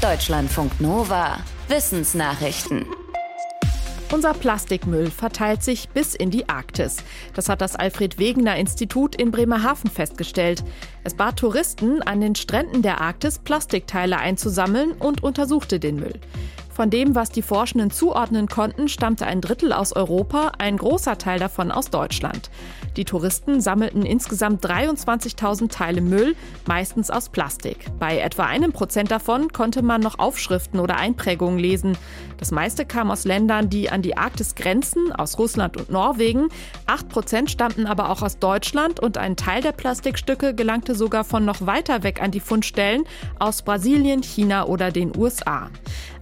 Deutschlandfunk Nova. Wissensnachrichten. Unser Plastikmüll verteilt sich bis in die Arktis. Das hat das Alfred Wegener Institut in Bremerhaven festgestellt. Es bat Touristen, an den Stränden der Arktis Plastikteile einzusammeln und untersuchte den Müll. Von dem, was die Forschenden zuordnen konnten, stammte ein Drittel aus Europa, ein großer Teil davon aus Deutschland. Die Touristen sammelten insgesamt 23.000 Teile Müll, meistens aus Plastik. Bei etwa einem Prozent davon konnte man noch Aufschriften oder Einprägungen lesen. Das meiste kam aus Ländern, die an die Arktis grenzen, aus Russland und Norwegen. Acht Prozent stammten aber auch aus Deutschland und ein Teil der Plastikstücke gelangte sogar von noch weiter weg an die Fundstellen aus Brasilien, China oder den USA.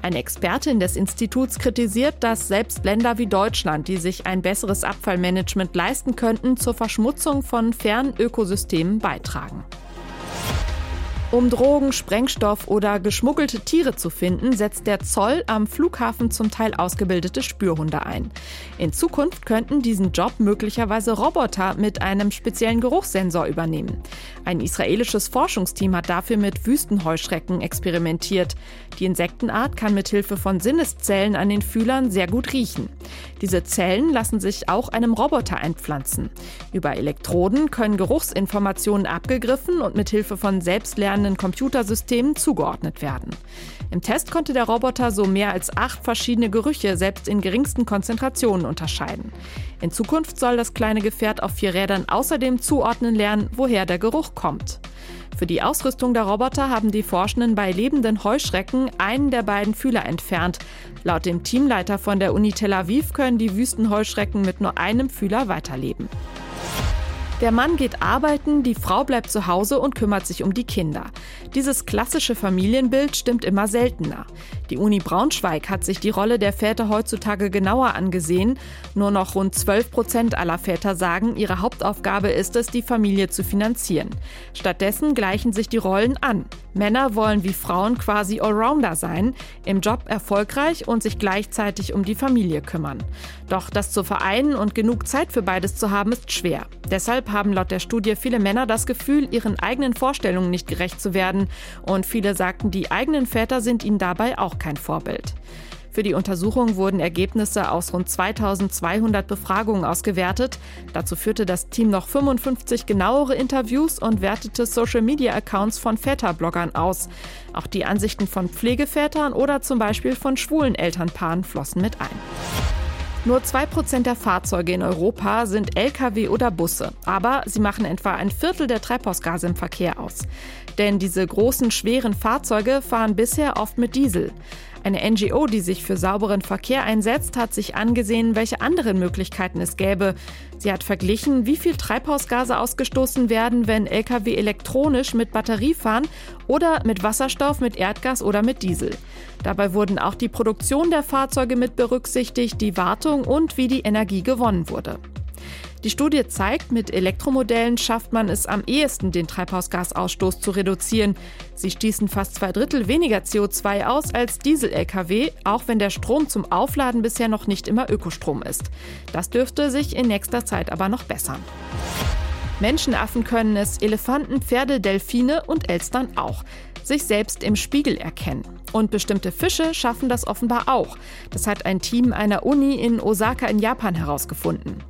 Eine Expertin des Instituts kritisiert, dass selbst Länder wie Deutschland, die sich ein besseres Abfallmanagement leisten könnten, zur Verschmutzung von fernen Ökosystemen beitragen. Um Drogen, Sprengstoff oder geschmuggelte Tiere zu finden, setzt der Zoll am Flughafen zum Teil ausgebildete Spürhunde ein. In Zukunft könnten diesen Job möglicherweise Roboter mit einem speziellen Geruchssensor übernehmen. Ein israelisches Forschungsteam hat dafür mit Wüstenheuschrecken experimentiert. Die Insektenart kann mithilfe von Sinneszellen an den Fühlern sehr gut riechen. Diese Zellen lassen sich auch einem Roboter einpflanzen. Über Elektroden können Geruchsinformationen abgegriffen und mithilfe von selbstlernenden lernenden Computersystemen zugeordnet werden. Im Test konnte der Roboter so mehr als acht verschiedene Gerüche selbst in geringsten Konzentrationen unterscheiden. In Zukunft soll das kleine Gefährt auf vier Rädern außerdem zuordnen lernen, woher der Geruch kommt. Für die Ausrüstung der Roboter haben die Forschenden bei lebenden Heuschrecken einen der beiden Fühler entfernt. Laut dem Teamleiter von der Uni Tel Aviv können die Wüstenheuschrecken mit nur einem Fühler weiterleben. Der Mann geht arbeiten, die Frau bleibt zu Hause und kümmert sich um die Kinder. Dieses klassische Familienbild stimmt immer seltener. Die Uni Braunschweig hat sich die Rolle der Väter heutzutage genauer angesehen. Nur noch rund 12 Prozent aller Väter sagen, ihre Hauptaufgabe ist es, die Familie zu finanzieren. Stattdessen gleichen sich die Rollen an. Männer wollen wie Frauen quasi Allrounder sein, im Job erfolgreich und sich gleichzeitig um die Familie kümmern. Doch das zu vereinen und genug Zeit für beides zu haben, ist schwer. Deshalb haben laut der Studie viele Männer das Gefühl, ihren eigenen Vorstellungen nicht gerecht zu werden. Und viele sagten, die eigenen Väter sind ihnen dabei auch kein Vorbild. Für die Untersuchung wurden Ergebnisse aus rund 2200 Befragungen ausgewertet. Dazu führte das Team noch 55 genauere Interviews und wertete Social-Media-Accounts von Väterbloggern aus. Auch die Ansichten von Pflegevätern oder zum Beispiel von schwulen Elternpaaren flossen mit ein. Nur 2% der Fahrzeuge in Europa sind Lkw oder Busse, aber sie machen etwa ein Viertel der Treibhausgase im Verkehr aus. Denn diese großen, schweren Fahrzeuge fahren bisher oft mit Diesel. Eine NGO, die sich für sauberen Verkehr einsetzt, hat sich angesehen, welche anderen Möglichkeiten es gäbe. Sie hat verglichen, wie viel Treibhausgase ausgestoßen werden, wenn Lkw elektronisch mit Batterie fahren oder mit Wasserstoff, mit Erdgas oder mit Diesel. Dabei wurden auch die Produktion der Fahrzeuge mit berücksichtigt, die Wartung und wie die Energie gewonnen wurde. Die Studie zeigt, mit Elektromodellen schafft man es am ehesten, den Treibhausgasausstoß zu reduzieren. Sie stießen fast zwei Drittel weniger CO2 aus als Diesel-Lkw, auch wenn der Strom zum Aufladen bisher noch nicht immer Ökostrom ist. Das dürfte sich in nächster Zeit aber noch bessern. Menschenaffen können es, Elefanten, Pferde, Delfine und Elstern auch sich selbst im Spiegel erkennen. Und bestimmte Fische schaffen das offenbar auch. Das hat ein Team einer Uni in Osaka in Japan herausgefunden.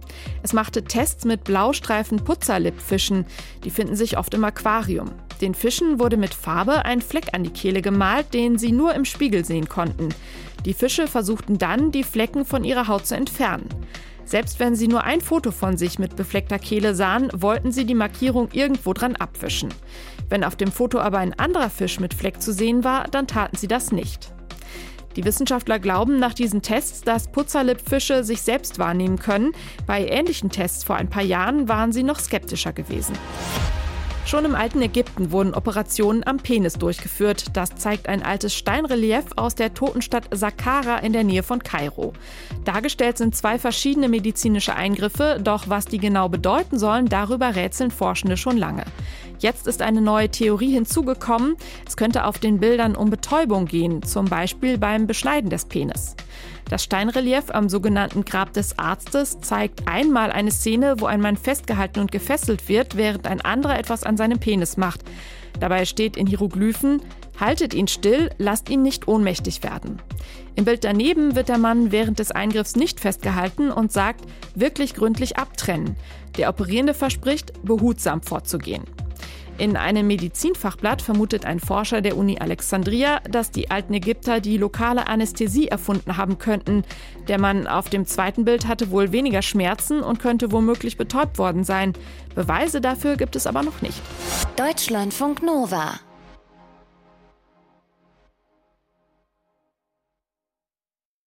Es machte Tests mit Blaustreifen Putzerlippfischen. Die finden sich oft im Aquarium. Den Fischen wurde mit Farbe ein Fleck an die Kehle gemalt, den sie nur im Spiegel sehen konnten. Die Fische versuchten dann, die Flecken von ihrer Haut zu entfernen. Selbst wenn sie nur ein Foto von sich mit befleckter Kehle sahen, wollten sie die Markierung irgendwo dran abwischen. Wenn auf dem Foto aber ein anderer Fisch mit Fleck zu sehen war, dann taten sie das nicht. Die Wissenschaftler glauben nach diesen Tests, dass Putzerlippfische sich selbst wahrnehmen können. Bei ähnlichen Tests vor ein paar Jahren waren sie noch skeptischer gewesen. Schon im alten Ägypten wurden Operationen am Penis durchgeführt. Das zeigt ein altes Steinrelief aus der Totenstadt Saqqara in der Nähe von Kairo. Dargestellt sind zwei verschiedene medizinische Eingriffe, doch was die genau bedeuten sollen, darüber rätseln Forschende schon lange. Jetzt ist eine neue Theorie hinzugekommen. Es könnte auf den Bildern um Betäubung gehen, zum Beispiel beim Beschneiden des Penis. Das Steinrelief am sogenannten Grab des Arztes zeigt einmal eine Szene, wo ein Mann festgehalten und gefesselt wird, während ein anderer etwas an seinem Penis macht. Dabei steht in Hieroglyphen, Haltet ihn still, lasst ihn nicht ohnmächtig werden. Im Bild daneben wird der Mann während des Eingriffs nicht festgehalten und sagt, wirklich gründlich abtrennen. Der Operierende verspricht, behutsam vorzugehen. In einem Medizinfachblatt vermutet ein Forscher der Uni Alexandria, dass die alten Ägypter die lokale Anästhesie erfunden haben könnten. Der Mann auf dem zweiten Bild hatte wohl weniger Schmerzen und könnte womöglich betäubt worden sein. Beweise dafür gibt es aber noch nicht. Deutschlandfunk Nova